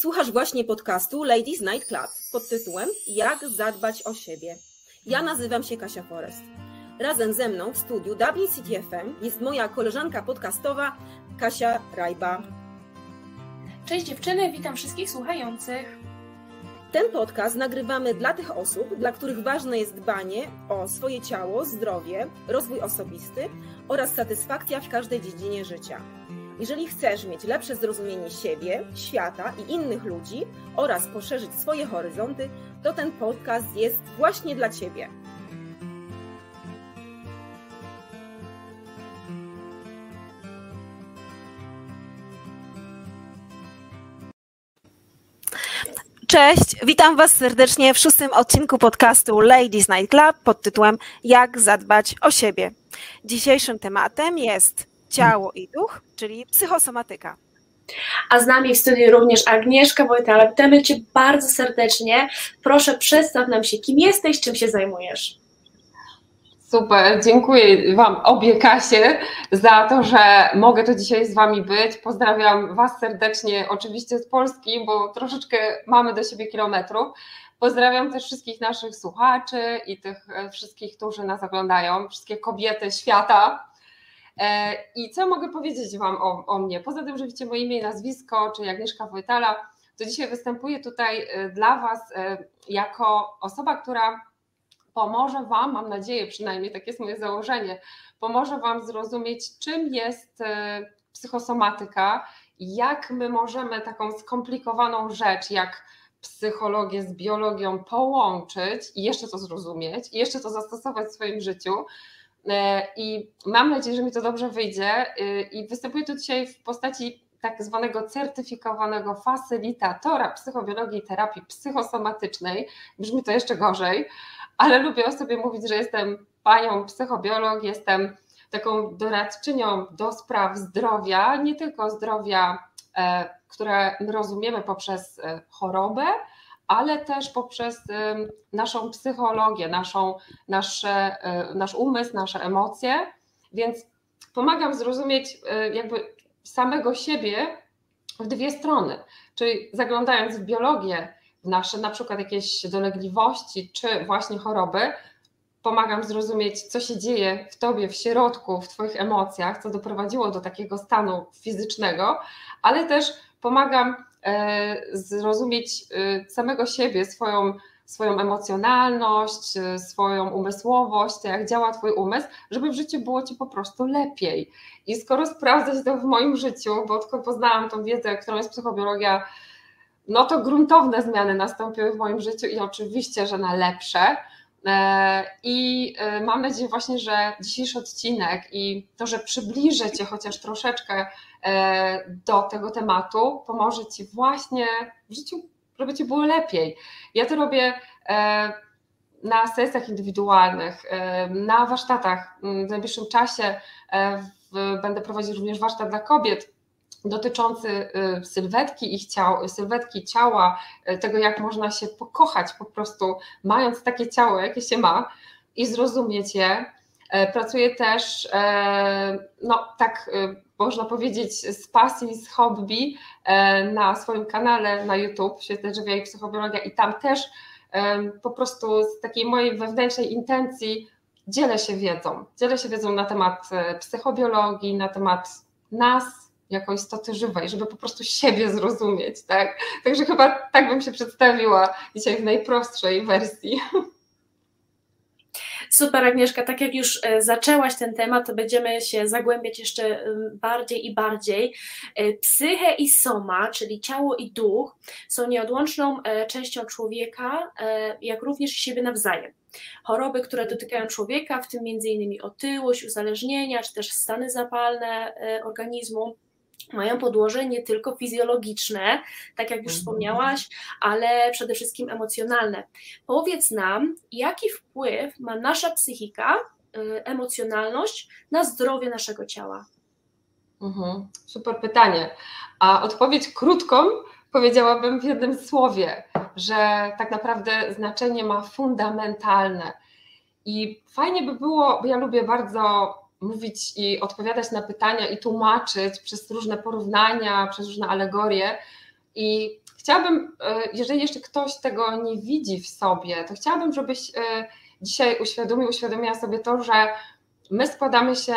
Słuchasz właśnie podcastu Ladies Night Club pod tytułem Jak zadbać o siebie. Ja nazywam się Kasia Forest. Razem ze mną w studiu Dublin City FM jest moja koleżanka podcastowa Kasia Rajba. Cześć dziewczyny, witam wszystkich słuchających. Ten podcast nagrywamy dla tych osób, dla których ważne jest dbanie o swoje ciało, zdrowie, rozwój osobisty oraz satysfakcja w każdej dziedzinie życia. Jeżeli chcesz mieć lepsze zrozumienie siebie, świata i innych ludzi oraz poszerzyć swoje horyzonty, to ten podcast jest właśnie dla Ciebie. Cześć, witam Was serdecznie w szóstym odcinku podcastu Ladies Night Club pod tytułem Jak zadbać o siebie. Dzisiejszym tematem jest ciało i duch, czyli psychosomatyka. A z nami w studiu również Agnieszka Wojtala. Witamy Cię bardzo serdecznie. Proszę przedstaw nam się, kim jesteś, czym się zajmujesz. Super, dziękuję Wam obie Kasie za to, że mogę tu dzisiaj z Wami być. Pozdrawiam Was serdecznie, oczywiście z Polski, bo troszeczkę mamy do siebie kilometrów. Pozdrawiam też wszystkich naszych słuchaczy i tych e, wszystkich, którzy nas oglądają, wszystkie kobiety świata. E, I co mogę powiedzieć Wam o, o mnie? Poza tym, że widzicie moje imię i nazwisko, czyli Agnieszka Wojtala, to dzisiaj występuję tutaj e, dla Was jako osoba, która pomoże Wam, mam nadzieję przynajmniej, takie jest moje założenie, pomoże Wam zrozumieć, czym jest e, psychosomatyka, jak my możemy taką skomplikowaną rzecz, jak psychologię z biologią połączyć i jeszcze to zrozumieć, i jeszcze to zastosować w swoim życiu. E, I mam nadzieję, że mi to dobrze wyjdzie. E, I występuję tu dzisiaj w postaci tak zwanego certyfikowanego facylitatora psychobiologii i terapii psychosomatycznej. Brzmi to jeszcze gorzej, ale lubię o sobie mówić, że jestem panią psychobiolog, jestem taką doradczynią do spraw zdrowia, nie tylko zdrowia, e, które rozumiemy poprzez chorobę, ale też poprzez naszą psychologię, naszą, nasze, nasz umysł, nasze emocje, więc pomagam zrozumieć jakby samego siebie w dwie strony, czyli zaglądając w biologię, nasze na przykład jakieś dolegliwości czy właśnie choroby, pomagam zrozumieć, co się dzieje w tobie, w środku, w twoich emocjach, co doprowadziło do takiego stanu fizycznego, ale też pomagam zrozumieć e, samego siebie, swoją, swoją emocjonalność, e, swoją umysłowość, jak działa twój umysł, żeby w życiu było ci po prostu lepiej. I skoro sprawdzać to w moim życiu, bo odkąd poznałam tą wiedzę, którą jest psychobiologia, no to gruntowne zmiany nastąpiły w moim życiu i oczywiście, że na lepsze. E, I e, mam nadzieję właśnie, że dzisiejszy odcinek i to, że przybliżę Cię chociaż troszeczkę e, do tego tematu, pomoże Ci właśnie w życiu, żeby Ci było lepiej. Ja to robię na sesjach indywidualnych, na warsztatach. W najbliższym czasie będę prowadzić również warsztat dla kobiet dotyczący y, sylwetki ich ciał, sylwetki ciała, y, tego jak można się pokochać po prostu mając takie ciało, jakie się ma i zrozumieć je. E, pracuję też, e, no tak y, można powiedzieć, z pasji, z hobby e, na swoim kanale na YouTube, Świetne Żywia i Psychobiologia i tam też po prostu z takiej mojej wewnętrznej intencji dzielę się wiedzą. Dzielę się wiedzą na temat psychobiologii, na temat nas, jako istoty żywej, żeby po prostu siebie zrozumieć, tak? Także chyba tak bym się przedstawiła dzisiaj w najprostszej wersji. Super, Agnieszka. Tak jak już e, zaczęłaś ten temat, to będziemy się zagłębiać jeszcze bardziej i bardziej. E, psyche i soma, czyli ciało i duch, są nieodłączną e, częścią człowieka, jak również siebie nawzajem. Choroby, które dotykają człowieka, w tym m.in. otyłość, uzależnienia, czy też stany zapalne organizmu, mają podłoże nie tylko fizjologiczne, tak jak już mhm. wspomniałaś, ale przede wszystkim emocjonalne. Powiedz nam, jaki wpływ ma nasza psychika, y, emocjonalność na zdrowie naszego ciała? Mhm, super pytanie. A odpowiedź krótką powiedziałabym w jednym słowie, że tak naprawdę znaczenie ma fundamentalne. I fajnie by było, bo ja lubię bardzo mówić i odpowiadać na pytania i tłumaczyć przez różne porównania, przez różne alegorie. I chciałabym, jeżeli jeszcze ktoś tego nie widzi w sobie, to chciałabym, żebyś dzisiaj uświadomił, uświadomiła sobie to, że my składamy się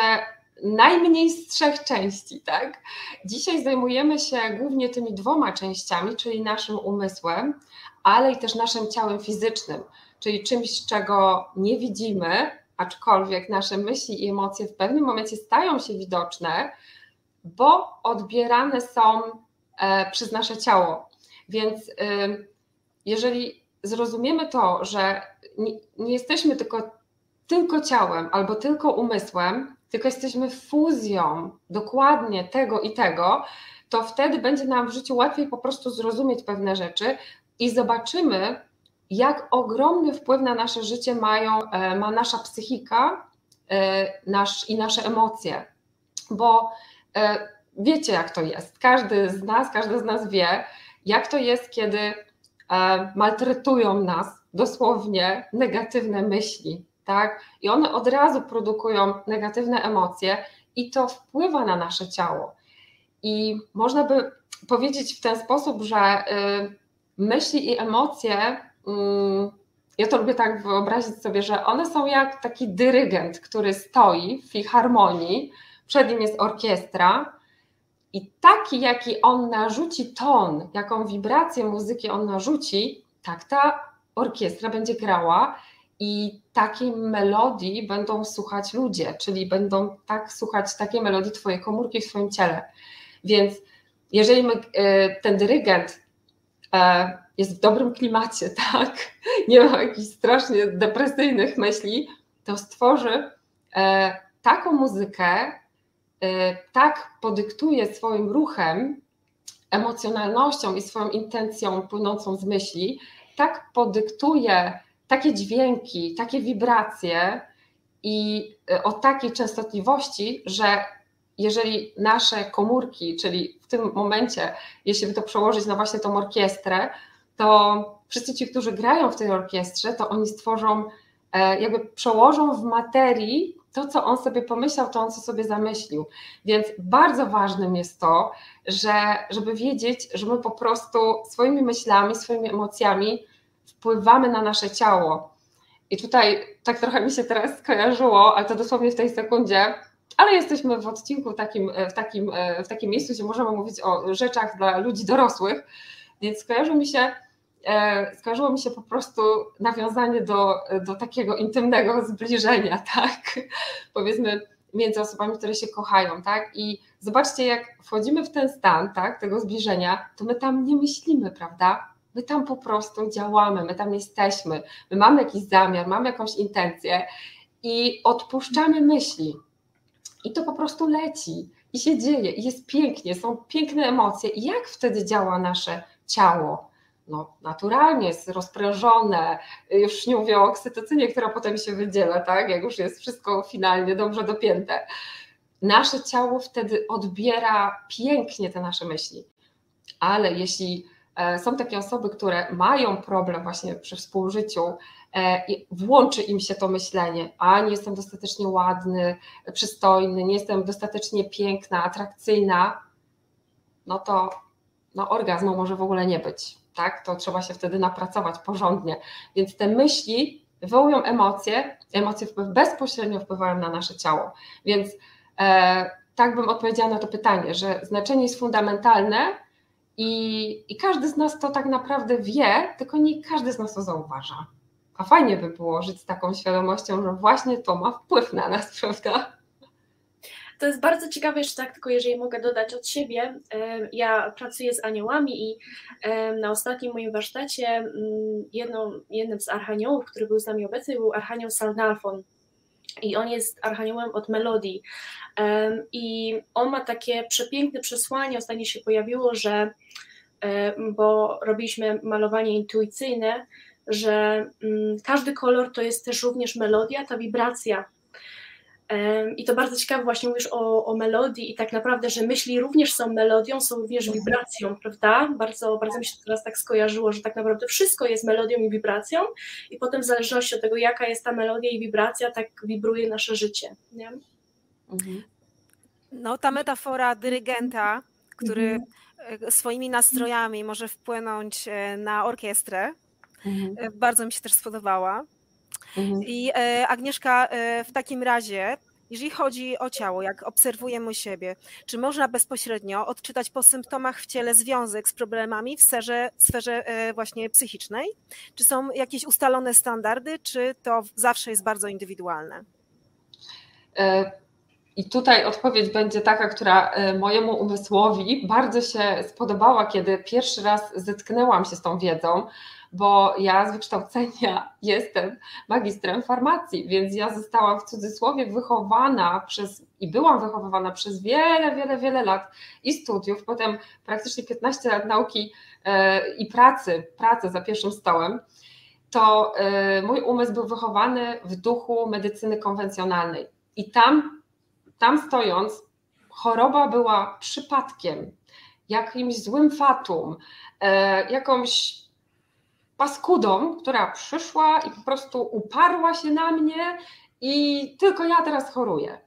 najmniej z trzech części, tak? Dzisiaj zajmujemy się głównie tymi dwoma częściami, czyli naszym umysłem, ale i też naszym ciałem fizycznym, czyli czymś, czego nie widzimy, aczkolwiek nasze myśli i emocje w pewnym momencie stają się widoczne, bo odbierane są e, przez nasze ciało. Więc jeżeli zrozumiemy to, że nie jesteśmy tylko, tylko ciałem albo tylko umysłem, tylko jesteśmy fuzją dokładnie tego i tego, to wtedy będzie nam w życiu łatwiej po prostu zrozumieć pewne rzeczy i zobaczymy, jak ogromny wpływ na nasze życie mają, e, ma nasza psychika e, nasz, i nasze emocje. Bo e, wiecie, jak to jest. Każdy z nas, każdy z nas wie, jak to jest, kiedy maltretują nas dosłownie negatywne myśli, tak? I one od razu produkują negatywne emocje i to wpływa na nasze ciało. I można by powiedzieć w ten sposób, że myśli i emocje, ja to lubię tak wyobrazić sobie, że one są jak taki dyrygent, który stoi w filharmonii, przed nim jest orkiestra. I taki, jaki on narzuci ton, jaką wibrację muzyki on narzuci, tak ta orkiestra będzie grała i takiej melodii będą słuchać ludzie, czyli będą tak słuchać takiej melodii Twoje komórki w swoim ciele. Więc jeżeli my, e, ten dyrygent jest w dobrym klimacie, tak, nie ma jakichś strasznie depresyjnych myśli, to stworzy e, taką muzykę, tak podyktuje swoim ruchem, emocjonalnością i swoją intencją płynącą z myśli, tak podyktuje takie dźwięki, takie wibracje i e, o takiej częstotliwości, że jeżeli nasze komórki, czyli w tym momencie, jeśli by to przełożyć na właśnie tą orkiestrę, to wszyscy ci, którzy grają w tej orkiestrze, to oni stworzą, e, jakby przełożą w materii to, co on sobie pomyślał, to on co sobie zamyślił. Więc bardzo ważnym jest to, że, żeby wiedzieć, że my po prostu swoimi myślami, swoimi emocjami wpływamy na nasze ciało. I tutaj tak trochę mi się teraz skojarzyło, ale to dosłownie w tej sekundzie, ale jesteśmy w odcinku takim, w takim, w takim miejscu, gdzie możemy mówić o rzeczach dla ludzi dorosłych, więc skojarzyło mi się, e, skojarzyło mi się po prostu nawiązanie do, do takiego intymnego zbliżenia, tak? Powiedzmy między osobami, które się kochają, tak? I zobaczcie, jak wchodzimy w ten stan, tak, tego zbliżenia, to my tam nie myślimy, prawda? My tam po prostu działamy, my tam jesteśmy, my mamy jakiś zamiar, mamy jakąś intencję i odpuszczamy myśli. I to po prostu leci i się dzieje, i jest pięknie, są piękne emocje. I jak wtedy działa nasze ciało? No, naturalnie jest rozprężone, już nie mówię o oksytocynie, która potem się wydziela, tak? Jak już jest wszystko finalnie dobrze dopięte. Nasze ciało wtedy odbiera pięknie te nasze myśli. Ale jeśli E, są takie osoby, które mają problem właśnie przy współżyciu i włączy im się to myślenie, a nie jestem dostatecznie ładny, przystojny, nie jestem dostatecznie piękna, atrakcyjna, no to no orgazmu może w ogóle nie być, tak? To trzeba się wtedy napracować porządnie. Więc te myśli wywołują emocje, emocje bezpośrednio wpływają na nasze ciało. Więc e, tak bym odpowiedziała na to pytanie, że znaczenie jest fundamentalne, i, I każdy z nas to tak naprawdę wie, tylko nie każdy z nas to zauważa. A fajnie by było żyć z taką świadomością, że właśnie to ma wpływ na nas, prawda? To jest bardzo ciekawe, jeszcze tak, tylko jeżeli mogę dodać od siebie. Ja pracuję z aniołami i na ostatnim moim warsztacie mm, jedną, jednym z archaniołów, który był z nami obecny, był archanioł Sarnalfon. I on jest archaniołem od melodii. I on ma takie przepiękne przesłanie, ostatnio się pojawiło, że bo robiliśmy malowanie intuicyjne, że mm, każdy kolor to jest też również melodia, ta wibracja. I to bardzo ciekawe, właśnie mówisz o, o melodii i tak naprawdę, że myśli również są melodią, są również wibracją, prawda? Bardzo, bardzo mi się to teraz tak skojarzyło, że tak naprawdę wszystko jest melodią i wibracją i potem w zależności od tego, jaka jest ta melodia i wibracja, tak wibruje nasze życie. Nie? Mhm. No ta metafora dyrygenta, który mhm. swoimi nastrojami może wpłynąć na orkiestrę. Mhm. Bardzo mi się też spodobała. Mhm. I Agnieszka, w takim razie jeżeli chodzi o ciało, jak obserwujemy siebie, czy można bezpośrednio odczytać po symptomach w ciele związek z problemami w sferze, sferze e, właśnie psychicznej? Czy są jakieś ustalone standardy, czy to zawsze jest bardzo indywidualne? E, I tutaj odpowiedź będzie taka, która e, mojemu umysłowi bardzo się spodobała, kiedy pierwszy raz zetknęłam się z tą wiedzą, bo ja z wykształcenia jestem magistrem farmacji, więc ja zostałam w cudzysłowie wychowana przez i byłam wychowywana przez wiele, wiele, wiele lat i studiów, potem praktycznie 15 lat nauki e, i pracy, pracy za pierwszym stołem to e, mój umysł był wychowany w duchu medycyny konwencjonalnej. I tam, tam stojąc, choroba była przypadkiem, jakimś złym fatum, e, jakąś paskudą, która przyszła i po prostu uparła się na mnie i tylko ja teraz choruję.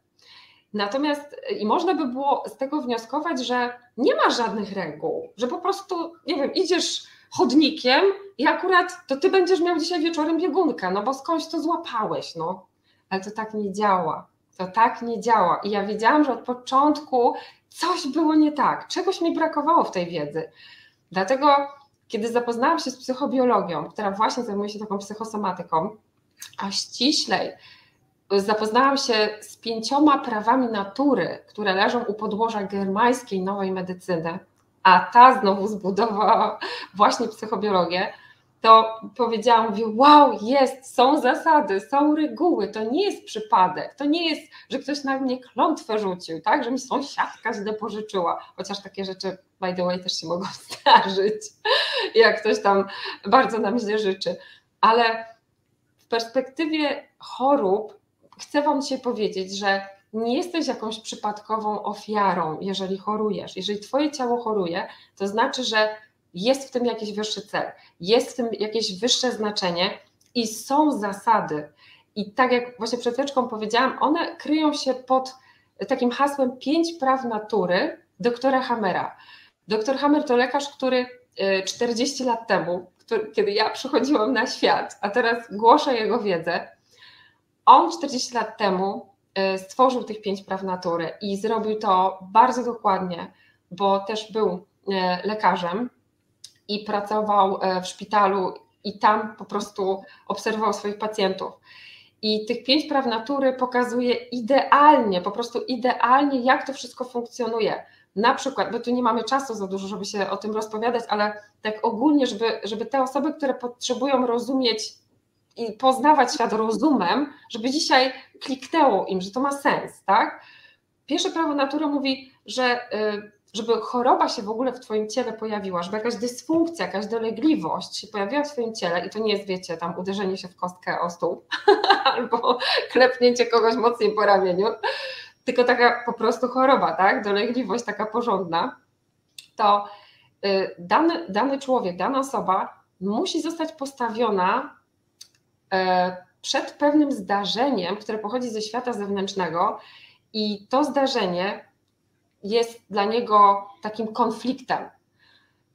Natomiast i można by było z tego wnioskować, że nie ma żadnych reguł, że po prostu, nie wiem, idziesz chodnikiem i akurat to ty będziesz miał dzisiaj wieczorem biegunkę, no bo skądś to złapałeś, no. Ale to tak nie działa. To tak nie działa. I ja wiedziałam, że od początku coś było nie tak, czegoś mi brakowało w tej wiedzy. Dlatego kiedy zapoznałam się z psychobiologią, która właśnie zajmuje się taką psychosomatyką, a ściślej zapoznałam się z pięcioma prawami natury, które leżą u podłoża germańskiej nowej medycyny, a ta znowu zbudowała właśnie psychobiologię, to powiedziałam, mówię, wow, jest, są zasady, są reguły, to nie jest przypadek, to nie jest, że ktoś na mnie klątwę rzucił, tak, że mi sąsiadka źle pożyczyła, chociaż takie rzeczy, by the way, też się mogą zdarzyć, jak ktoś tam bardzo nam źle życzy, ale w perspektywie chorób chcę Wam dzisiaj powiedzieć, że nie jesteś jakąś przypadkową ofiarą, jeżeli chorujesz. Jeżeli Twoje ciało choruje, to znaczy, że jest w tym jakiś wyższy cel, jest w tym jakieś wyższe znaczenie i są zasady. I tak jak właśnie przed chwileczką powiedziałam, one kryją się pod takim hasłem pięć praw natury doktora Hammera. Doktor Hammer to lekarz, który 40 e, lat temu, który, kiedy ja przychodziłam na świat, a teraz głoszę jego wiedzę, on 40 lat temu e, stworzył tych pięć praw natury i zrobił to bardzo dokładnie, bo też był e, lekarzem i pracował e, w szpitalu i tam po prostu obserwował swoich pacjentów. I tych pięć praw natury pokazuje idealnie, po prostu idealnie, jak to wszystko funkcjonuje. Na przykład, bo tu nie mamy czasu za dużo, żeby się o tym rozpowiadać, ale tak ogólnie, żeby, żeby te osoby, które potrzebują rozumieć i poznawać świat rozumem, żeby dzisiaj kliknęło im, że to ma sens, tak? Pierwsze prawo natury mówi, że y, żeby choroba się w ogóle w Twoim ciele pojawiła, żeby jakaś dysfunkcja, jakaś dolegliwość się pojawiła w Twoim ciele i to nie jest, wiecie, tam uderzenie się w kostkę o stół albo klepnięcie kogoś mocniej po ramieniu, tylko taka po prostu choroba, tak, dolegliwość taka porządna, to y, dany, dany człowiek, dana osoba musi zostać postawiona e, przed pewnym zdarzeniem, które pochodzi ze świata zewnętrznego i to zdarzenie jest dla niego takim konfliktem.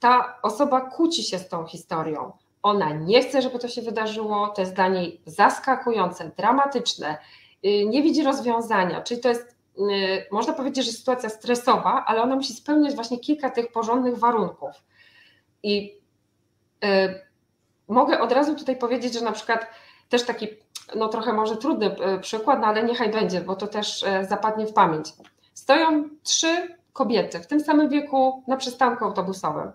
Ta osoba kłóci się z tą historią. Ona nie chce, żeby to się wydarzyło, to jest dla niej zaskakujące, dramatyczne, y, nie widzi rozwiązania. Czyli to jest, y, można powiedzieć, że sytuacja stresowa, ale ona musi spełniać właśnie kilka tych porządnych warunków. I y, mogę od razu tutaj powiedzieć, że na przykład też taki, no trochę może trudny przykład, no ale niechaj będzie, bo to też zapadnie w pamięć stoją trzy kobiety w tym samym wieku na przystanku autobusowym.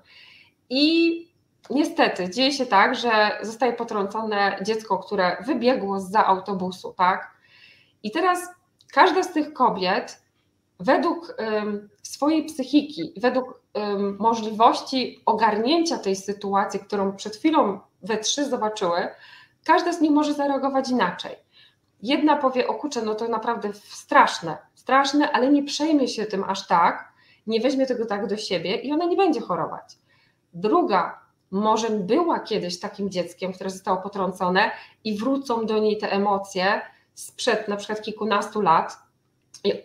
I niestety dzieje się tak, że zostaje potrącone dziecko, które wybiegło za autobusu, tak? I teraz każda z tych kobiet według um, swojej psychiki, według um, możliwości ogarnięcia tej sytuacji, którą przed chwilą we trzy zobaczyły, każda z nich może zareagować inaczej. Jedna powie, o kurczę, no to naprawdę straszne, straszne, ale nie przejmie się tym aż tak, nie weźmie tego tak do siebie i ona nie będzie chorować. Druga może była kiedyś takim dzieckiem, które zostało potrącone i wrócą do niej te emocje sprzed na przykład kilkunastu lat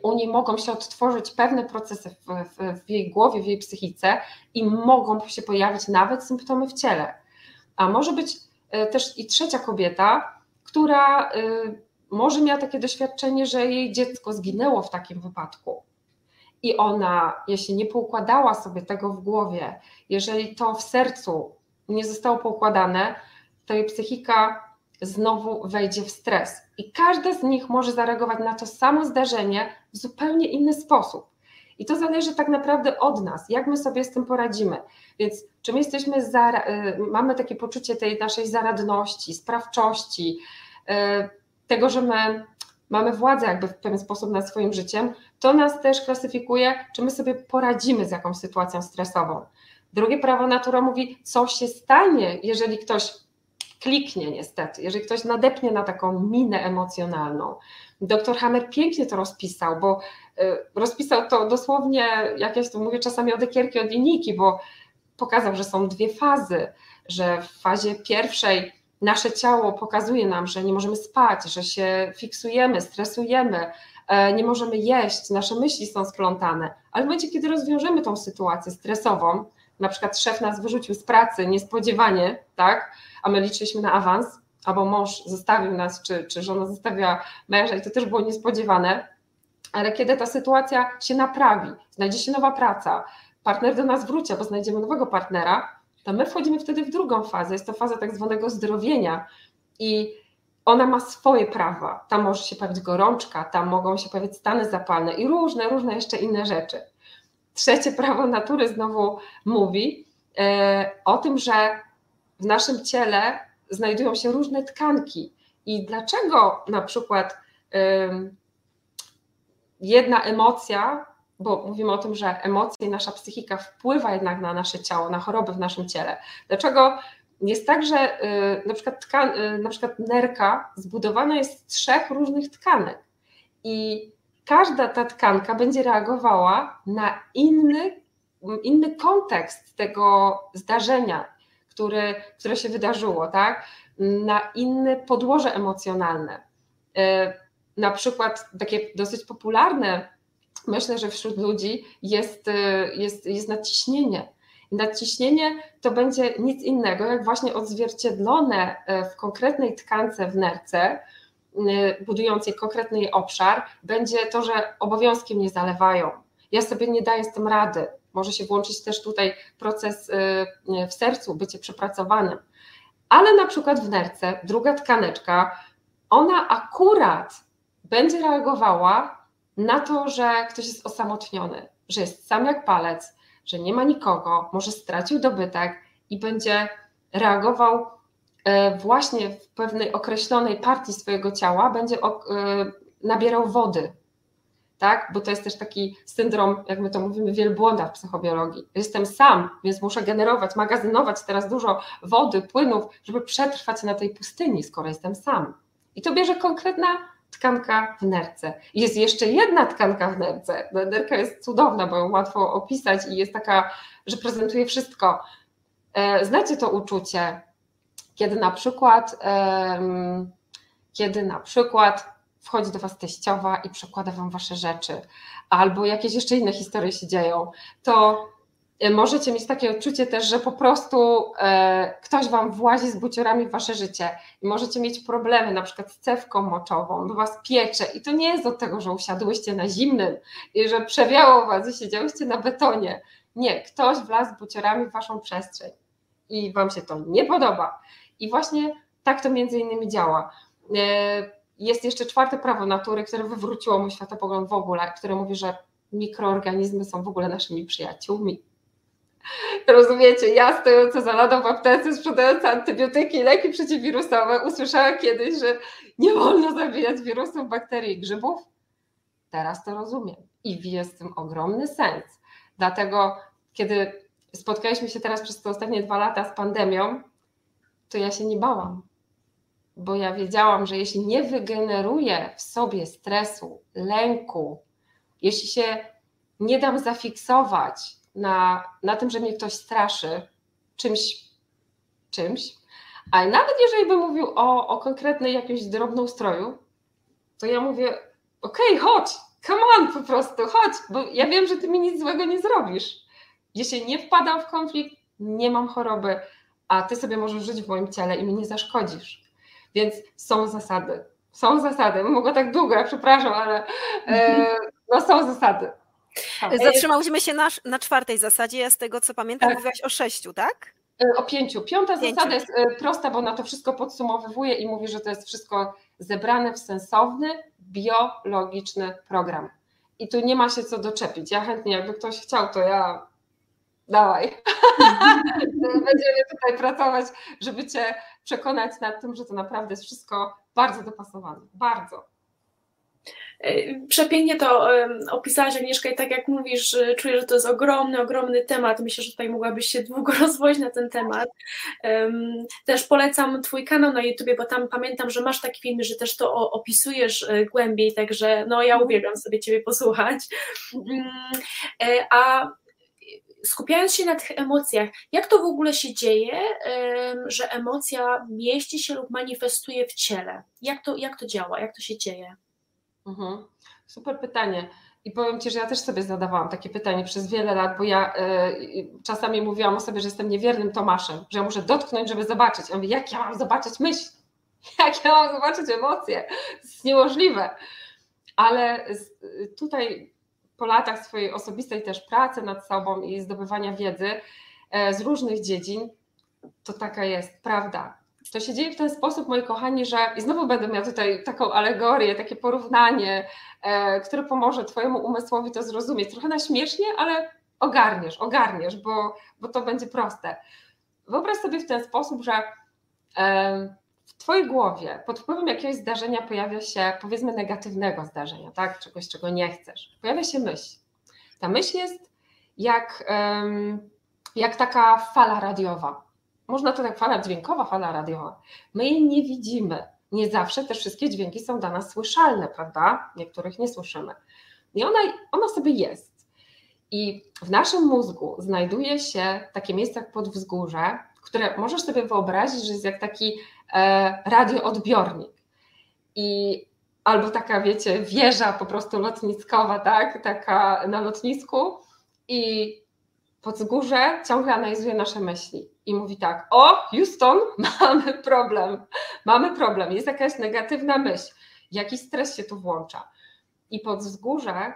u niej mogą się odtworzyć pewne procesy w, w, w, jej głowie, w jej psychice i mogą się pojawić nawet symptomy w ciele. A może być e, też i trzecia kobieta, która e, może miała takie doświadczenie, że jej dziecko zginęło w takim wypadku. I ona, jeśli nie poukładała sobie tego w głowie, jeżeli to w sercu nie zostało poukładane, to jej psychika znowu wejdzie w stres. I każda z nich może zareagować na to samo zdarzenie w zupełnie inny sposób. I to zależy tak naprawdę od nas, jak my sobie z tym poradzimy. Więc czy my jesteśmy, y, mamy takie poczucie tej naszej zaradności, sprawczości, y, tego, że my mamy władzę jakby w pewien sposób nad swoim życiem, to nas też klasyfikuje, czy my sobie poradzimy z jakąś sytuacją stresową. Drugie prawo natura mówi, co się stanie, jeżeli ktoś kliknie niestety, jeżeli ktoś nadepnie na taką minę emocjonalną. Doktor Hammer pięknie to rozpisał, bo y, rozpisał to dosłownie, jak ja to mówię czasami od ekierki, od linijki, bo pokazał, że są dwie fazy, że w fazie pierwszej nasze ciało pokazuje nam, że nie możemy spać, że się fiksujemy, stresujemy, e, nie możemy jeść, nasze myśli są splątane, ale w momencie, kiedy rozwiążemy tą sytuację stresową, na przykład szef nas wyrzucił z pracy niespodziewanie, tak, a my liczyliśmy na awans, albo mąż zostawił nas, czy, czy żona zostawiła męża i to też było niespodziewane, ale kiedy ta sytuacja się naprawi, znajdzie się nowa praca, partner do nas wróci, bo znajdziemy nowego partnera, to my wchodzimy wtedy w drugą fazę, jest to faza tak zwanego zdrowienia i ona ma swoje prawa. Tam może się pojawić gorączka, tam mogą się pojawić stany zapalne i różne, różne jeszcze inne rzeczy. Trzecie prawo natury znowu mówi e, o tym, że w naszym ciele znajdują się różne tkanki. I dlaczego na przykład jedna emocja, bo mówimy o tym, że emocje i nasza psychika wpływa jednak na nasze ciało, na choroby w naszym ciele. Dlaczego jest tak, że y, na przykład, tkan, y, na przykład nerka zbudowana jest z trzech różnych tkanek i każda ta tkanka będzie reagowała na inny, inny kontekst tego zdarzenia, który, które się wydarzyło, tak? na inne podłoże emocjonalne. E, na przykład takie dosyć popularne, myślę, że wśród ludzi jest, e, jest, jest nadciśnienie. I to będzie nic innego, jak właśnie odzwierciedlone e, w konkretnej tkance w nerce, budującej konkretny obszar, będzie to, że obowiązki mnie zalewają. Ja sobie nie daję z tym rady. Może się włączyć też tutaj proces y, w sercu, bycie przepracowanym. Ale na przykład w nerce, druga tkaneczka, ona akurat będzie reagowała na to, że ktoś jest osamotniony, że jest sam jak palec, że nie ma nikogo, może stracił dobytek i będzie reagował y, właśnie w pewnej określonej partii swojego ciała, będzie y, nabierał wody, tak? Bo to jest też taki syndrom, jak my to mówimy, wielbłąda w psychobiologii. Jestem sam, więc muszę generować, magazynować teraz dużo wody, płynów, żeby przetrwać na tej pustyni, skoro jestem sam. I to bierze konkretna tkanka w nerce. Jest jeszcze jedna tkanka w nerce. Nerka jest cudowna, bo ją łatwo opisać i jest taka, że prezentuje wszystko. E, znacie to uczucie, kiedy na przykład, kiedy na przykład wchodzi do Was teściowa i przekłada Wam Wasze rzeczy, albo jakieś jeszcze inne historie się dzieją, to możecie mieć takie odczucie też, że po prostu e, ktoś Wam włazi z buciorami w Wasze życie i możecie mieć problemy na przykład z cewką moczową, bo Was piecze i to nie jest od tego, że usiadłyście na zimnym i że przewiało Was i siedziałyście na betonie. Nie, ktoś wlazł z buciorami w Waszą przestrzeń i Wam się to nie podoba. I właśnie tak to między innymi działa. E, jest jeszcze czwarte prawo natury, które wywróciło mój światopogląd w ogóle, które mówi, że mikroorganizmy są w ogóle naszymi przyjaciółmi. Rozumiecie, ja stojąca za ladą w aptece, sprzedająca antybiotyki, leki przeciwwirusowe, usłyszałam kiedyś, że nie wolno zabijać wirusów, bakterii i grzybów. Teraz to rozumiem i jest w tym ogromny sens. Dlatego, kiedy spotkaliśmy się teraz przez te ostatnie dwa lata z pandemią, to ja się nie bałam bo ja wiedziałam, że jeśli nie wygeneruję w sobie stresu, lęku, jeśli się nie dam zafiksować na, na tym, że mnie ktoś straszy czymś, czymś, a nawet jeżeli bym mówił o, o konkretnej jakimś drobną stroju, to ja mówię, okej, okay, chodź, come on po prostu, chodź, bo ja wiem, że ty mi nic złego nie zrobisz. Jeśli nie wpadam w konflikt, nie mam choroby, a ty sobie możesz żyć w moim ciele i mi nie zaszkodzisz. Więc są zasady. Są zasady. Mogę tak długo, ja przepraszam, ale e, no są zasady. Zatrzymałyśmy się na, na czwartej zasadzie, ja z tego co pamiętam tak. mówiłaś o sześciu, tak? E, o pięciu. Piąta pięciu. zasada jest e, prosta, bo na to wszystko podsumowuje i mówi, że to jest wszystko zebrane w sensowny, biologiczny program. I tu nie ma się co doczepić. Ja chętnie, jakby ktoś chciał, to ja dawaj. Będziemy tutaj pracować, żeby Cię przekonać nad tym, że to naprawdę jest wszystko bardzo dopasowane. Bardzo. E, przepięknie to opisałaś Agnieszka i tak jak mówisz, czuję, że to jest ogromny, ogromny temat. Myślę, że tutaj mogłabyś się długo rozwozić na ten temat. Też polecam Twój kanał na YouTubie, bo tam pamiętam, że masz taki film, że też to opisujesz e, głębiej, także no ja uwielbiam sobie Ciebie posłuchać. Mm, e, a skupiając się na tych emocjach, jak to w ogóle się dzieje, że emocja mieści się lub manifestuje w ciele? Jak to, jak to działa? Jak to się dzieje? Mhm. Super pytanie. I powiem Ci, że ja też sobie zadawałam takie pytanie przez wiele lat, bo ja y, czasami mówiłam o sobie, że jestem niewiernym Tomaszem, że ja muszę dotknąć, żeby zobaczyć. Ja mówię, jak ja mam zobaczyć myśl? Jak ja mam zobaczyć emocje? To jest niemożliwe. Ale tutaj po latach swojej osobistej też pracy nad sobą i zdobywania wiedzy e, z różnych dziedzin, to taka jest prawda. To się dzieje w ten sposób, moi kochani, że i znowu będę miała tutaj taką alegorię, takie porównanie, e, które pomoże Twojemu umysłowi to zrozumieć. Trochę na śmiesznie, ale ogarniesz, ogarniesz, bo, bo to będzie proste. Wyobraź sobie w ten sposób, że e, w Twojej głowie pod wpływem jakiegoś zdarzenia pojawia się, powiedzmy, negatywnego zdarzenia, tak? Czegoś, czego nie chcesz. Pojawia się myśl. Ta myśl jest jak, jak taka fala radiowa. Można to tak fala dźwiękowa, fala radiowa. My jej nie widzimy. Nie zawsze te wszystkie dźwięki są dla nas słyszalne, prawda? Niektórych nie słyszymy. I ona, ona sobie jest. I w naszym mózgu znajduje się takie miejsce jak podwzgórze, które możesz sobie wyobrazić, że jest jak taki e, radioodbiornik. I albo taka, wiecie, wieża po prostu lotniskowa, tak? Taka na lotnisku i pod wzgórze ciągle analizuje nasze myśli i mówi tak: O, Houston, mamy problem, mamy problem, jest jakaś negatywna myśl, jakiś stres się tu włącza. I pod wzgórze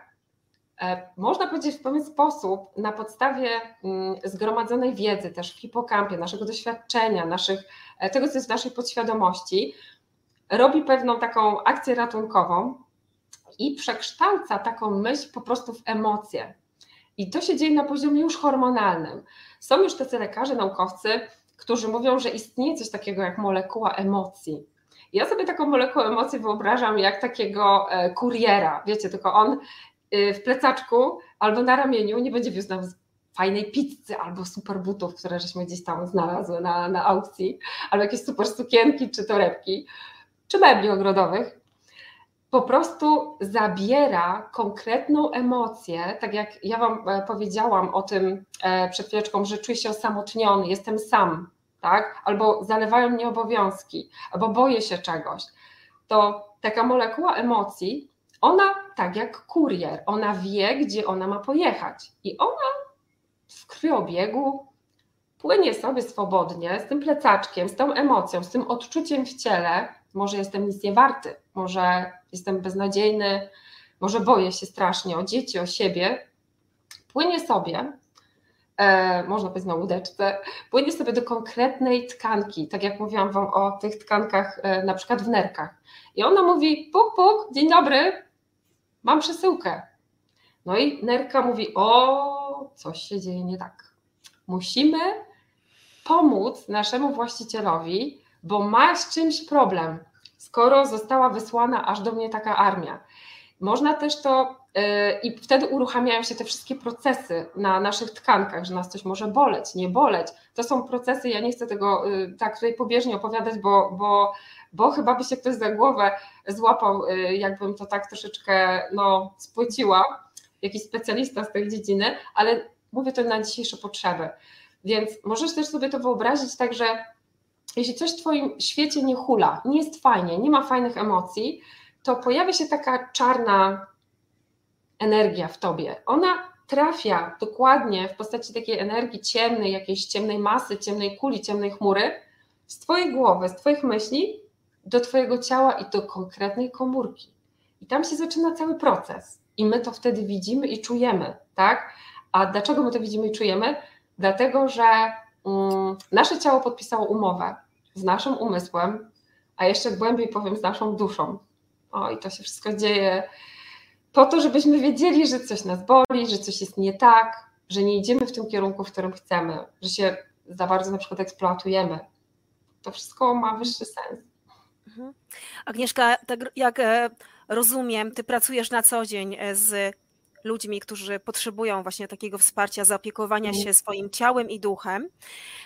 E, można powiedzieć w pewien sposób, na podstawie mm, zgromadzonej wiedzy, też w hipokampie, naszego doświadczenia, naszych, e, tego, co jest w naszej podświadomości, robi pewną taką akcję ratunkową i przekształca taką myśl po prostu w emocje. I to się dzieje na poziomie już hormonalnym. Są już tacy lekarze, naukowcy, którzy mówią, że istnieje coś takiego jak molekuła emocji. Ja sobie taką molekułę emocji wyobrażam jak takiego e, kuriera, wiecie, tylko on Y, w plecaczku albo na ramieniu nie będzie wiózł nam fajnej pizzy albo super butów, które żeśmy gdzieś tam znalazły na, na aukcji, albo jakieś super sukienki czy torebki, czy mebli ogrodowych. Po prostu zabiera konkretną emocję, tak jak ja Wam e, powiedziałam o tym e, przed chwileczką, że czuję się osamotniony, jestem sam, tak? albo zalewają mnie obowiązki, albo boję się czegoś. To taka molekuła emocji ona, tak jak kurier, ona wie, gdzie ona ma pojechać. I ona w krwiobiegu płynie sobie swobodnie z tym plecaczkiem, z tą emocją, z tym odczuciem w ciele. Może jestem nic nie warty, może jestem beznadziejny, może boję się strasznie o dzieci, o siebie. Płynie sobie, e, można powiedzieć na łódeczce, płynie sobie do konkretnej tkanki, tak jak mówiłam Wam o tych tkankach, e, na przykład w nerkach. I ona mówi: Puk, puk, dzień dobry, mam przesyłkę. No i nerka mówi, o, coś się dzieje nie tak. Musimy pomóc naszemu właścicielowi, bo ma z czymś problem, skoro została wysłana aż do mnie taka armia. Można też to yy, i wtedy uruchamiają się te wszystkie procesy na naszych tkankach, że nas coś może boleć, nie boleć. To są procesy, ja nie chcę tego yy, tak tutaj pobieżnie opowiadać, bo, bo bo chyba by się ktoś za głowę złapał, y, jakbym to tak troszeczkę no, spłyciła, jakiś specjalista z tej dziedziny, ale mówię to na dzisiejsze potrzeby. Więc możesz też sobie to wyobrazić tak, że jeśli coś w Twoim świecie nie hula, nie jest fajnie, nie ma fajnych emocji, to pojawia się taka czarna energia w tobie. Ona trafia dokładnie w postaci takiej energii ciemnej, jakiejś ciemnej masy, ciemnej kuli, ciemnej chmury z twojej głowy, z twoich myśli do twojego ciała i do konkretnej komórki. I tam się zaczyna cały proces. I my to wtedy widzimy i czujemy, tak? A dlaczego my to widzimy i czujemy? Dlatego, że nasze ciało podpisało umowę z naszym umysłem, a jeszcze głębiej powiem z naszą duszą. O, i to się wszystko dzieje po to, żebyśmy wiedzieli, że coś nas boli, że coś jest nie tak, że nie idziemy w tym kierunku, w którym chcemy, że się za bardzo na przykład eksploatujemy. To wszystko ma wyższy sens. Mhm. Agnieszka, tak jak e, rozumiem, ty pracujesz na co dzień e, z ludźmi, którzy potrzebują właśnie takiego wsparcia, zaopiekowania mhm. się swoim ciałem i duchem.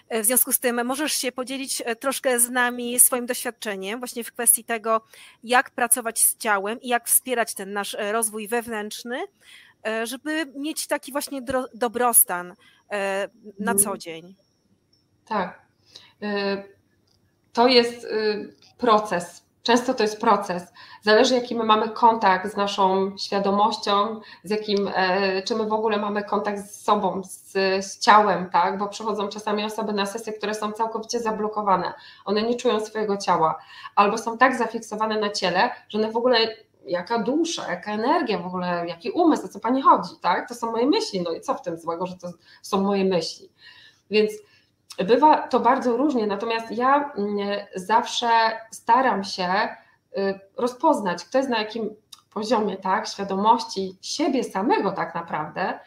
E, w związku z tym możesz się podzielić e, troszkę z nami swoim doświadczeniem właśnie w kwestii tego, jak pracować z ciałem i jak wspierać ten nasz e, rozwój wewnętrzny, żeby mieć taki właśnie dobrostan na co mhm. dzień. Tak. To jest proces Często to jest proces. Zależy, jaki my mamy kontakt z naszą świadomością, z jakim, e, czy my w ogóle mamy kontakt z sobą, z, z, ciałem, tak? Bo przychodzą czasami osoby na sesje, które są całkowicie zablokowane. One nie czują swojego ciała, albo są tak zafiksowane na ciele, że one w ogóle jaka dusza, jaka energia w ogóle, jaki umysł, o co pani chodzi, tak? To są moje myśli, no i co w tym złego, że to są moje myśli. Więc Bywa to bardzo różnie, natomiast ja mm, zawsze staram się y, rozpoznać, kto jest na jakim poziomie tak, świadomości siebie samego tak naprawdę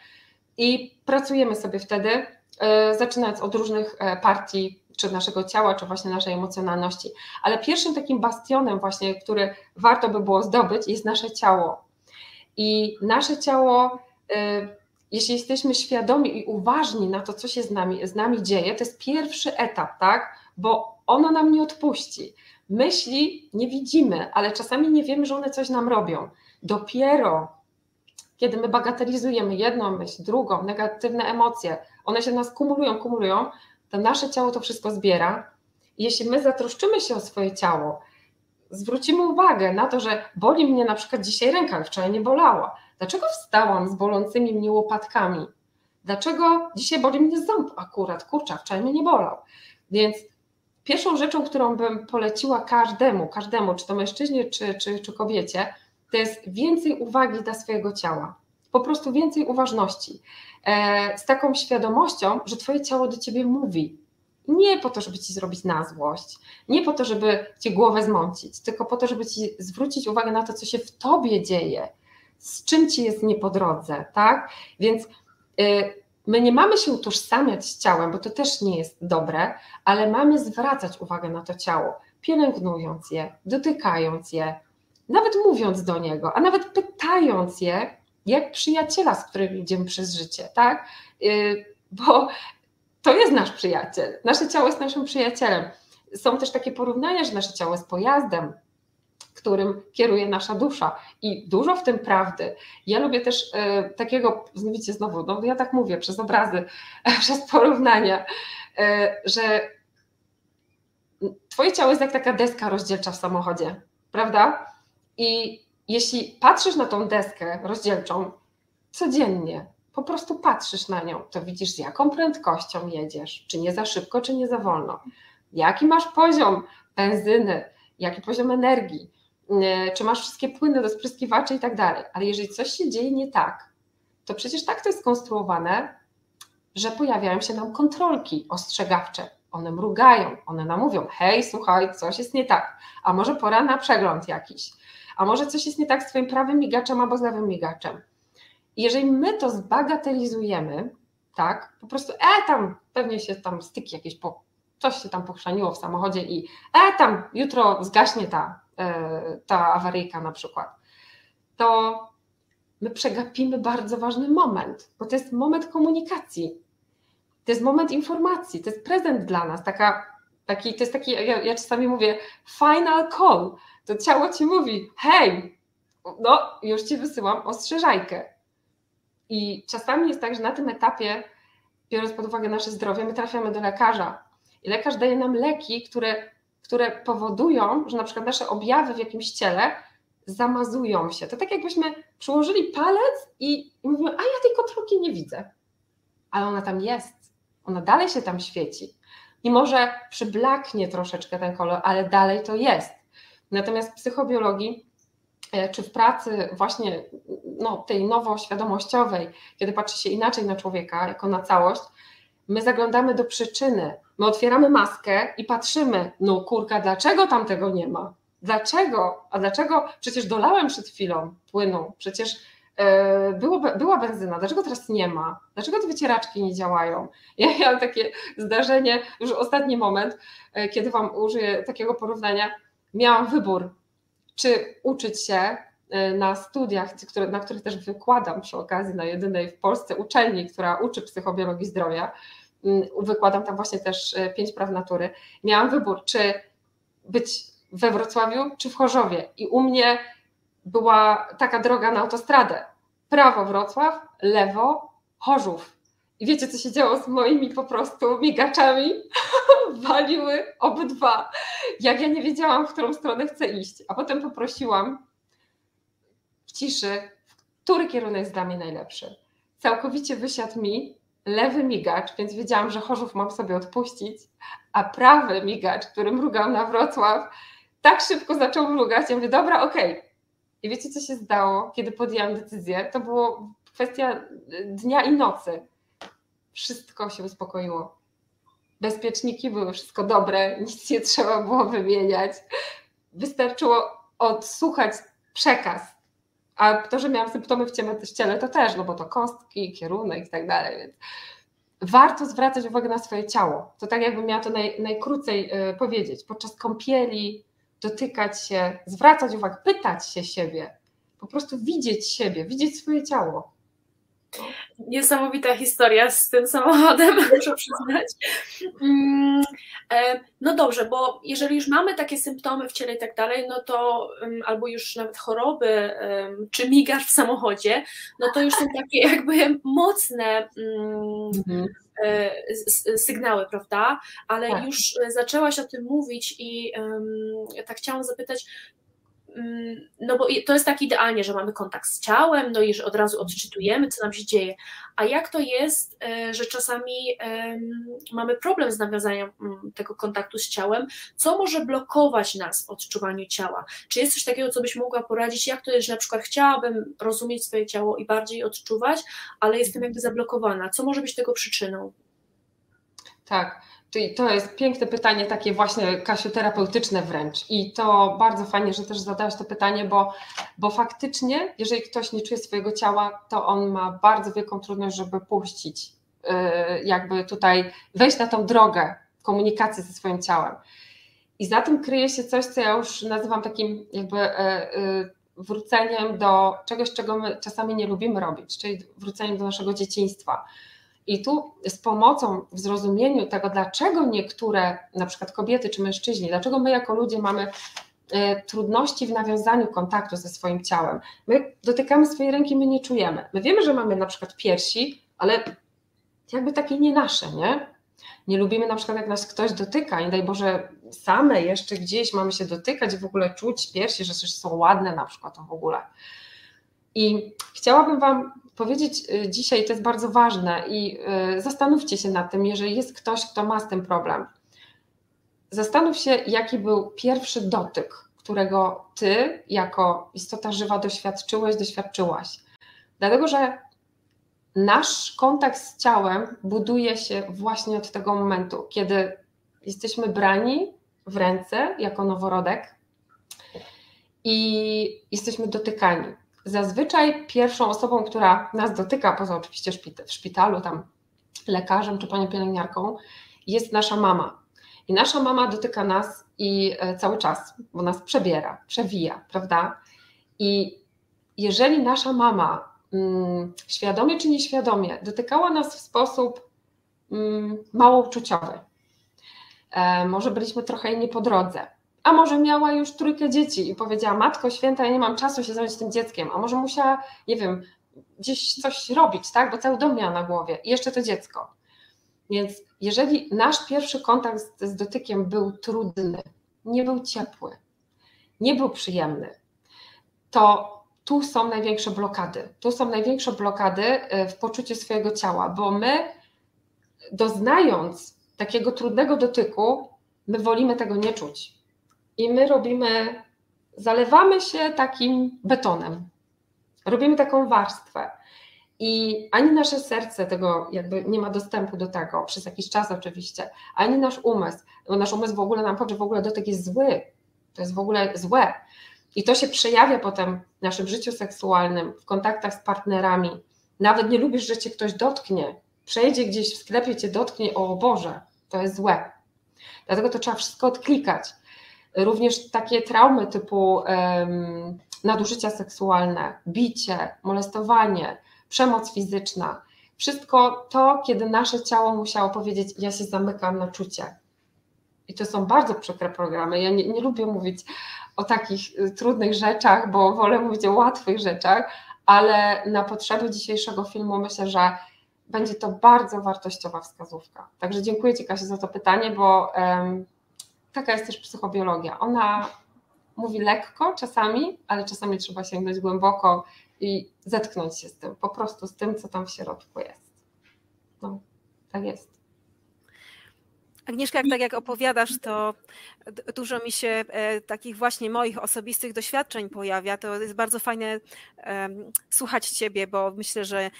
i pracujemy sobie wtedy, y, zaczynając od różnych e, partii, czy naszego ciała, czy właśnie naszej emocjonalności. Ale pierwszym takim bastionem właśnie, który warto by było zdobyć, jest nasze ciało. I nasze ciało y, jeśli jesteśmy świadomi i uważni na to, co się z nami, z nami dzieje, to jest pierwszy etap, tak? Bo ono nam nie odpuści. Myśli nie widzimy, ale czasami nie wiemy, że one coś nam robią. Dopiero kiedy my bagatelizujemy jedną myśl, drugą, negatywne emocje, one się nas kumulują, kumulują, to nasze ciało to wszystko zbiera. Jeśli my zatroszczymy się o swoje ciało, zwrócimy uwagę na to, że boli mnie na przykład dzisiaj ręka, wczoraj nie bolała, Dlaczego wstałam z bolącymi mnie łopatkami? Dlaczego dzisiaj boli mnie ząb akurat? Kurczak, wczoraj mnie nie bolał. Więc pierwszą rzeczą, którą bym poleciła każdemu, każdemu, czy to mężczyźnie, czy, czy, czy kobiecie, to jest więcej uwagi dla swojego ciała. Po prostu więcej uważności. E, z taką świadomością, że Twoje ciało do Ciebie mówi. Nie po to, żeby Ci zrobić na złość, nie po to, żeby Ci głowę zmącić, tylko po to, żeby Ci zwrócić uwagę na to, co się w Tobie dzieje, z czym ci jest nie po drodze, tak? Więc y, my nie mamy się utożsamiać z ciałem, bo to też nie jest dobre, ale mamy zwracać uwagę na to ciało, pielęgnując je, dotykając je, nawet mówiąc do niego, a nawet pytając je, jak przyjaciela, z którym idziemy przez życie, tak? Y, bo to jest nasz przyjaciel. Nasze ciało jest naszym przyjacielem. Są też takie porównania, że nasze ciało jest pojazdem, którym kieruje nasza dusza. I dużo w tym prawdy. Ja lubię też e, takiego, widzicie znowu, no ja tak mówię przez obrazy, przez porównania, e, że Twoje ciało jest jak taka deska rozdzielcza w samochodzie, prawda? I jeśli patrzysz na tą deskę rozdzielczą codziennie, po prostu patrzysz na nią, to widzisz z jaką prędkością jedziesz, czy nie za szybko, czy nie za wolno, jaki masz poziom benzyny, jaki poziom energii, czy masz wszystkie płyny do spryskiwaczy i tak dalej. Ale jeżeli coś się dzieje nie tak, to przecież tak to jest skonstruowane, że pojawiają się nam kontrolki ostrzegawcze. One mrugają, one nam mówią: hej, słuchaj, coś jest nie tak, a może pora na przegląd jakiś, a może coś jest nie tak z Twoim prawym migaczem albo z lewym migaczem. I jeżeli my to zbagatelizujemy, tak, po prostu, e, tam pewnie się tam styki jakieś, po, coś się tam pochrzaniło w samochodzie i e, tam jutro zgaśnie ta E, ta awaryjka na przykład, to my przegapimy bardzo ważny moment, bo to jest moment komunikacji, to jest moment informacji, to jest prezent dla nas, taka, taki, to jest taki, ja, ja czasami mówię final call, to ciało ci mówi, hej, no już ci wysyłam ostrzeżajkę. I czasami jest tak, że na tym etapie, biorąc pod uwagę nasze zdrowie, my trafiamy do lekarza i lekarz daje nam leki, które które powodują, że na przykład nasze objawy w jakimś ciele zamazują się. To tak jakbyśmy przyłożyli palec i, mówimy, a ja tej kontrolki nie widzę. Ale ona tam jest. Ona dalej się tam świeci. I może przyblaknie troszeczkę ten kolor, ale dalej to jest. Natomiast w psychobiologii e, czy w pracy właśnie no, tej nowoświadomościowej, kiedy patrzy się inaczej na człowieka jako na całość, my zaglądamy do przyczyny. My otwieramy maskę i patrzymy, no kurka, dlaczego tam tego nie ma? Dlaczego? A dlaczego? Przecież dolałem przed chwilą płynu, przecież e, było, była benzyna, dlaczego teraz nie ma? Dlaczego te wycieraczki nie działają? Ja miałam takie zdarzenie, już ostatni moment, e, kiedy Wam użyję takiego porównania. Miałam wybór, czy uczyć się na studiach, na których też wykładam przy okazji na jedynej w Polsce uczelni, która uczy psychobiologii zdrowia. Mm, wykładam tam właśnie też pięć praw natury. Miałam wybór, czy być we Wrocławiu czy w Chorzowie. I u mnie była taka droga na autostradę. Prawo Wrocław, lewo Chorzów. I wiecie, co się działo z moimi po prostu migaczami? Waliły obydwa. Jak ja nie wiedziałam, w którą stronę chcę iść. A potem poprosiłam w ciszy, który kierunek jest dla mnie najlepszy. Całkowicie wysiadł mi lewy migacz, więc wiedziałam, że Chorzów mam sobie odpuścić, a prawy migacz, który mrugał na Wrocław, tak szybko zaczął mrugać. Ja mówię, dobra, okej. Okay. I wiecie, co się zdało, kiedy podjęłam decyzję? To było kwestia dnia i nocy. Wszystko się uspokoiło. Bezpieczniki były wszystko dobre, nic nie trzeba było wymieniać. Wystarczyło odsłuchać przekaz. A to, że miałam symptomy w ciele, to też, no bo to kostki, kierunek i tak dalej, więc warto zwracać uwagę na swoje ciało. To tak jakbym miała to naj, najkrócej y, powiedzieć. Podczas kąpieli, dotykać się, zwracać uwagę, pytać się siebie, po prostu widzieć siebie, widzieć swoje ciało. Niesamowita historia z tym samochodem, muszę przyznać. Mm, e, no dobrze, bo jeżeli już mamy takie symptomy w ciele i tak dalej, no to albo już nawet choroby, czy migasz w samochodzie, no to już są takie jakby mocne mm, mhm. E, sygnały, prawda? Ale tak. już zaczęłaś o tym mówić i tak chciałam zapytać, mm, no bo to jest tak idealnie, że mamy kontakt z ciałem, no i że od razu odczytujemy, co nam się dzieje. A jak to jest, e, że czasami mamy problem z nawiązaniem mm, tego kontaktu z ciałem? Co może blokować nas w odczuwaniu ciała? Czy jest coś takiego, co byś mogła poradzić? Jak to jest, że na przykład chciałabym rozumieć swoje ciało i bardziej odczuwać, ale jestem jakby zablokowana? Co może być tego przyczyną? Tak. Czyli to jest piękne pytanie, takie właśnie, Kasiu, terapeutyczne wręcz. I to bardzo fajnie, że też zadałaś to pytanie, bo, bo faktycznie, jeżeli ktoś nie czuje swojego ciała, to on ma bardzo wielką trudność, żeby puścić, yy, jakby tutaj wejść na tą drogę komunikacji ze swoim ciałem. I za tym kryje się coś, co ja już nazywam takim jakby yy, yy, wróceniem do czegoś, czego my czasami nie lubimy robić, czyli wróceniem do naszego dzieciństwa i tu z pomocą w zrozumieniu tego, dlaczego niektóre, na przykład kobiety czy mężczyźni, dlaczego my jako ludzie mamy e, trudności w nawiązaniu kontaktu ze swoim ciałem. My dotykamy swojej ręki, my nie czujemy. My wiemy, że mamy na przykład piersi, ale jakby takie nie nasze, nie? Nie lubimy na przykład, jak nas ktoś dotyka, nie daj Boże, same jeszcze gdzieś mamy się dotykać i w ogóle czuć piersi, że coś są ładne na przykład, to w ogóle. I chciałabym Wam powiedzieć y, dzisiaj, to jest bardzo ważne i y, zastanówcie się nad tym, jeżeli jest ktoś, kto ma z tym problem. Zastanów się, jaki był pierwszy dotyk, którego ty, jako istota żywa, doświadczyłeś, doświadczyłaś. Dlatego, że nasz kontakt z ciałem buduje się właśnie od tego momentu, kiedy jesteśmy brani w ręce jako noworodek i jesteśmy dotykani. Zazwyczaj pierwszą osobą, która nas dotyka, poza oczywiście w szpitalu, tam lekarzem czy panią pielęgniarką, jest nasza mama. I nasza mama dotyka nas i e, cały czas, bo nas przebiera, przewija, prawda? I jeżeli nasza mama mm, świadomie czy nieświadomie dotykała nas w sposób mm, mało uczuciowy, e, może byliśmy trochę inni po drodze, a może miała już trójkę dzieci i powiedziała: Matko święta, ja nie mam czasu się zająć tym dzieckiem, a może musiała, nie wiem, gdzieś coś robić, tak? Bo cały dom miała na głowie i jeszcze to dziecko. Więc jeżeli nasz pierwszy kontakt z, z dotykiem był trudny, nie był ciepły, nie był przyjemny, to tu są największe blokady. Tu są największe blokady e, w poczuciu swojego ciała, bo my doznając takiego trudnego dotyku, my wolimy tego nie czuć. I my robimy, zalewamy się takim betonem. Robimy taką warstwę. I ani nasze serce tego jakby nie ma dostępu do tego, przez jakiś czas oczywiście, ani nasz umysł, bo nasz umysł w ogóle nam powie, że w ogóle dotyk jest zły, to jest w ogóle złe. I to się przejawia potem w naszym życiu seksualnym, w kontaktach z partnerami. Nawet nie lubisz, że cię ktoś dotknie, przejdzie gdzieś w sklepie, cię dotknie, o Boże, to jest złe. Dlatego to trzeba wszystko odklikać. Również takie traumy typu um, nadużycia seksualne, bicie, molestowanie, przemoc fizyczna. Wszystko to, kiedy nasze ciało musiało powiedzieć, ja się zamykam na czucie. I to są bardzo przykre programy. Ja nie, nie lubię mówić o takich y, trudnych rzeczach, bo wolę mówić o łatwych rzeczach, ale na potrzeby dzisiejszego filmu myślę, że będzie to bardzo wartościowa wskazówka. Także dziękuję Ci Kasia za to pytanie, bo um, taka jest też psychobiologia. Ona mówi lekko czasami, ale czasami trzeba sięgnąć głęboko i zetknąć się z tym, po prostu z tym, co tam w środku jest. No, tak jest. Agnieszka, jak tak jak opowiadasz, to dużo mi się e, takich właśnie moich osobistych doświadczeń pojawia. To jest bardzo fajne słuchać Ciebie, bo myślę, że e,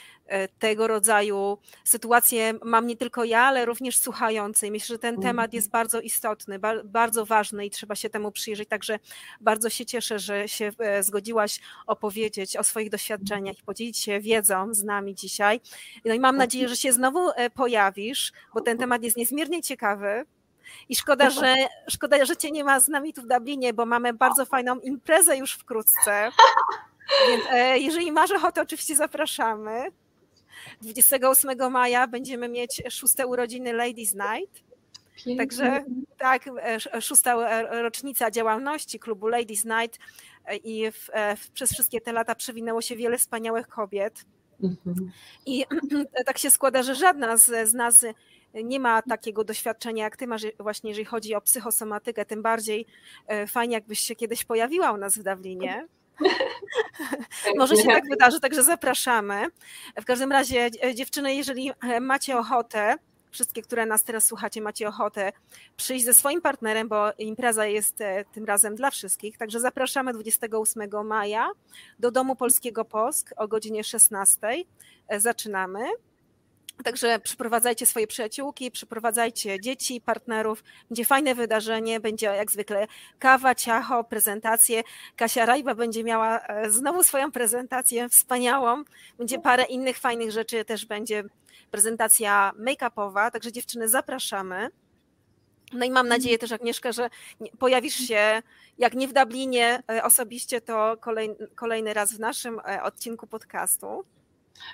tego rodzaju sytuacje mam nie tylko ja, ale również słuchający. Myślę, że ten temat mhm. jest bardzo istotny, bardzo ważny i trzeba się temu przyjrzeć. Także bardzo się cieszę, że się e, zgodziłaś opowiedzieć o swoich doświadczeniach i podzielić się wiedzą z nami dzisiaj. No i mam nadzieję, że się znowu pojawisz, bo ten temat jest niezmiernie ciekawy. I szkoda, że, szkoda, że cię nie ma z nami tu w Dublinie, bo mamy bardzo fajną imprezę już wkrótce. Więc e, jeżeli masz ochotę, oczywiście zapraszamy. 28 maja będziemy mieć szóste urodziny Ladies Night. Pięknie. Także tak, e, szósta rocznica działalności klubu Ladies Night e, i w, w, przez wszystkie te lata przewinęło się wiele wspaniałych kobiet. Mhm. I tak się składa, że żadna z, z nas nie ma takiego doświadczenia, jak ty masz właśnie, jeżeli chodzi o psychosomatykę, tym bardziej e, fajnie, jakbyś się kiedyś pojawiła u nas w Dawlinie. Może się tak wydarzy, także zapraszamy. W każdym razie, e, dziewczyny, jeżeli e, macie ochotę, wszystkie, które nas teraz słuchacie, macie ochotę przyjść ze swoim partnerem, bo impreza jest tym razem dla wszystkich. Także zapraszamy 28 maja do Domu Polskiego Posk o godzinie 16. Zaczynamy. Także przyprowadzajcie swoje przyjaciółki, przyprowadzajcie dzieci, partnerów. Będzie fajne wydarzenie, będzie jak zwykle kawa, ciacho, prezentacje. Kasia Rajba będzie miała e, znowu swoją prezentację wspaniałą. Będzie parę innych fajnych rzeczy, też będzie prezentacja make-upowa, także dziewczyny zapraszamy. No i mam nadzieję też, Agnieszka, że pojawisz się, jak nie w Dublinie e, osobiście, to kolejny, kolejny raz w naszym e, odcinku podcastu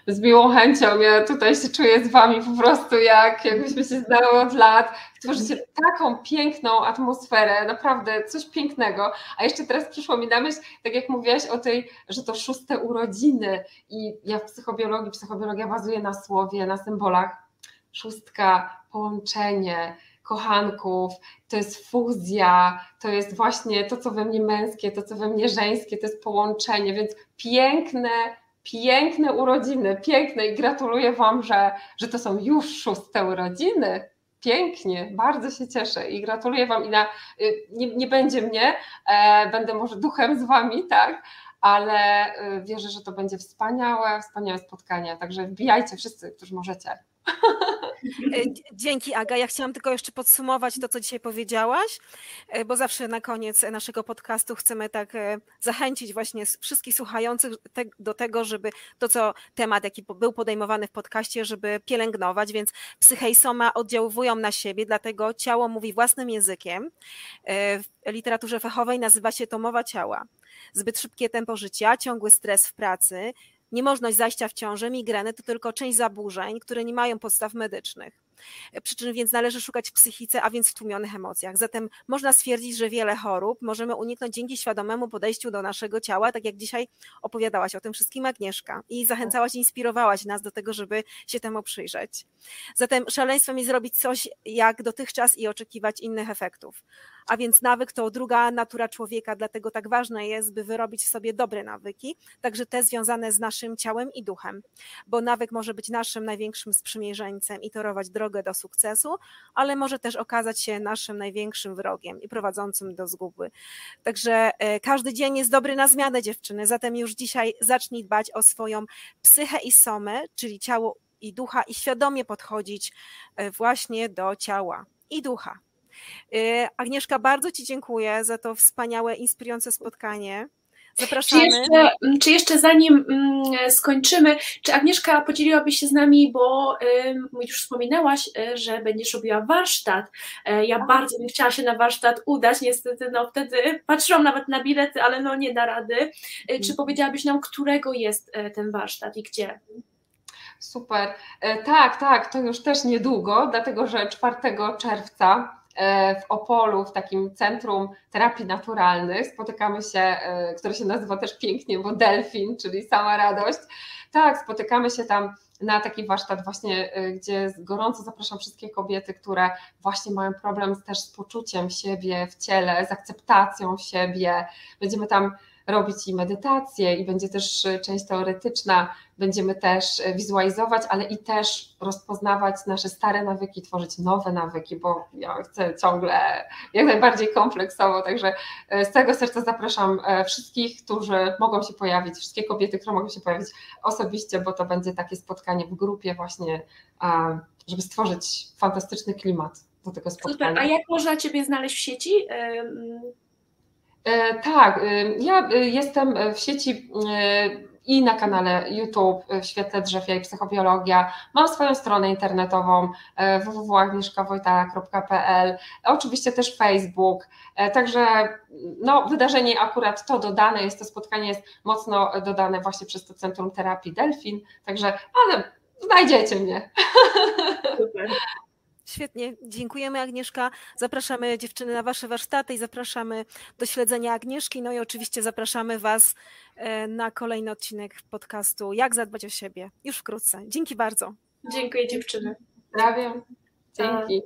z miłą chęcią. Ja tutaj się czuję z Wami po prostu jak jakbyśmy się znały od lat. Tworzycie taką piękną atmosferę, naprawdę coś pięknego. A jeszcze teraz przyszło mi na myśl, tak jak mówiłaś o tej, że to szóste urodziny i ja w psychobiologii, psychobiologia bazuje na słowie, na symbolach. Szóstka, połączenie, kochanków, to jest fuzja, to jest właśnie to, co we mnie męskie, to, co we mnie żeńskie, to jest połączenie, więc piękne piękne urodziny, piękne i gratuluję Wam, że, że to są już szóste urodziny. Pięknie, bardzo się cieszę i gratuluję Wam. I na, y, nie, nie będzie mnie, e, będę może duchem z Wami, tak, ale y, wierzę, że to będzie wspaniałe, wspaniałe spotkanie. Także wbijajcie wszyscy, którzy możecie. E, dzięki Aga. Ja chciałam tylko jeszcze podsumować to, co dzisiaj powiedziałaś, e, bo zawsze na koniec naszego podcastu chcemy tak e, zachęcić właśnie wszystkich słuchających do tego, żeby to, co temat, jaki był podejmowany w podcaście, żeby pielęgnować, więc psyche i soma oddziaływują na siebie, dlatego ciało mówi własnym językiem. W literaturze fachowej nazywa się to mowa ciała. Zbyt szybkie tempo życia, ciągły stres w pracy, Niemożność zajścia w ciążę, migreny to tylko część zaburzeń, które nie mają podstaw medycznych. przyczyn więc należy szukać w psychice, a więc w tłumionych emocjach. Zatem można stwierdzić, że wiele chorób możemy uniknąć dzięki świadomemu podejściu do naszego ciała, tak jak dzisiaj opowiadałaś o tym wszystkim Agnieszka i zachęcałaś, inspirowałaś nas do tego, żeby się temu przyjrzeć. Zatem szaleństwem jest zrobić coś jak dotychczas i oczekiwać innych efektów. A więc nawyk to druga natura człowieka, dlatego tak ważne jest, by wyrobić w sobie dobre nawyki, także te związane z naszym ciałem i duchem, bo nawyk może być naszym największym sprzymierzeńcem i torować drogę do sukcesu, ale może też okazać się naszym największym wrogiem i prowadzącym do zguby. Także e, każdy dzień jest dobry na zmianę dziewczyny, zatem już dzisiaj zacznij dbać o swoją psychę i somę, czyli ciało i ducha i świadomie podchodzić e, właśnie do ciała i ducha. E, Agnieszka, bardzo Ci dziękuję za to wspaniałe, inspirujące spotkanie. Zapraszamy. Czy jeszcze, mm, czy jeszcze zanim mm, skończymy, czy Agnieszka podzieliłabyś się z nami, bo już wspominałaś, e, że będziesz robiła warsztat. Ja tak. bardzo bym chciała się na warsztat udać, niestety no wtedy patrzyłam nawet na bilety, ale no nie da rady. Czy mhm. powiedziałabyś nam, którego jest ten warsztat i gdzie? Super. E, tak, tak, to już też niedługo, dlatego że 4 czerwca e, w Opolu, w takim centrum terapii naturalnych, spotykamy się, e, które się nazywa też pięknie, bo Delfin, czyli sama radość. Tak, spotykamy się tam na taki warsztat właśnie, gdzie gorąco zapraszam wszystkie kobiety, które właśnie mają problem też z poczuciem siebie w ciele, z akceptacją siebie. Będziemy tam robić i medytację, i będzie też e, część teoretyczna, będziemy też e, wizualizować, ale i też rozpoznawać nasze stare nawyki, tworzyć nowe nawyki, bo ja chcę ciągle jak najbardziej kompleksowo, także e, z całego serca zapraszam wszystkich, którzy mogą się pojawić, wszystkie kobiety, które mogą się pojawić osobiście, bo to będzie takie spotkanie w grupie właśnie, żeby stworzyć fantastyczny klimat do tego spotkania. Super, a jak można Ciebie znaleźć w sieci? E, tak, y, ja y, jestem w sieci i na kanale YouTube w świetle drzew i psychobiologia. Mam swoją stronę internetową e, www.agnieszkawojtala.pl, oczywiście też Facebook, e, także no, wydarzenie akurat to dodane jest, to spotkanie jest mocno dodane właśnie przez to Centrum Terapii Delfin, także ale znajdziecie mnie. Super. Świetnie, dziękujemy Agnieszka. Zapraszamy dziewczyny na Wasze warsztaty i zapraszamy do śledzenia Agnieszki. No i oczywiście zapraszamy Was e, na kolejny odcinek podcastu Jak zadbać o siebie już wkrótce. Dzięki bardzo. Dziękuję dziewczyny. Pozdrawiam. Dzięki.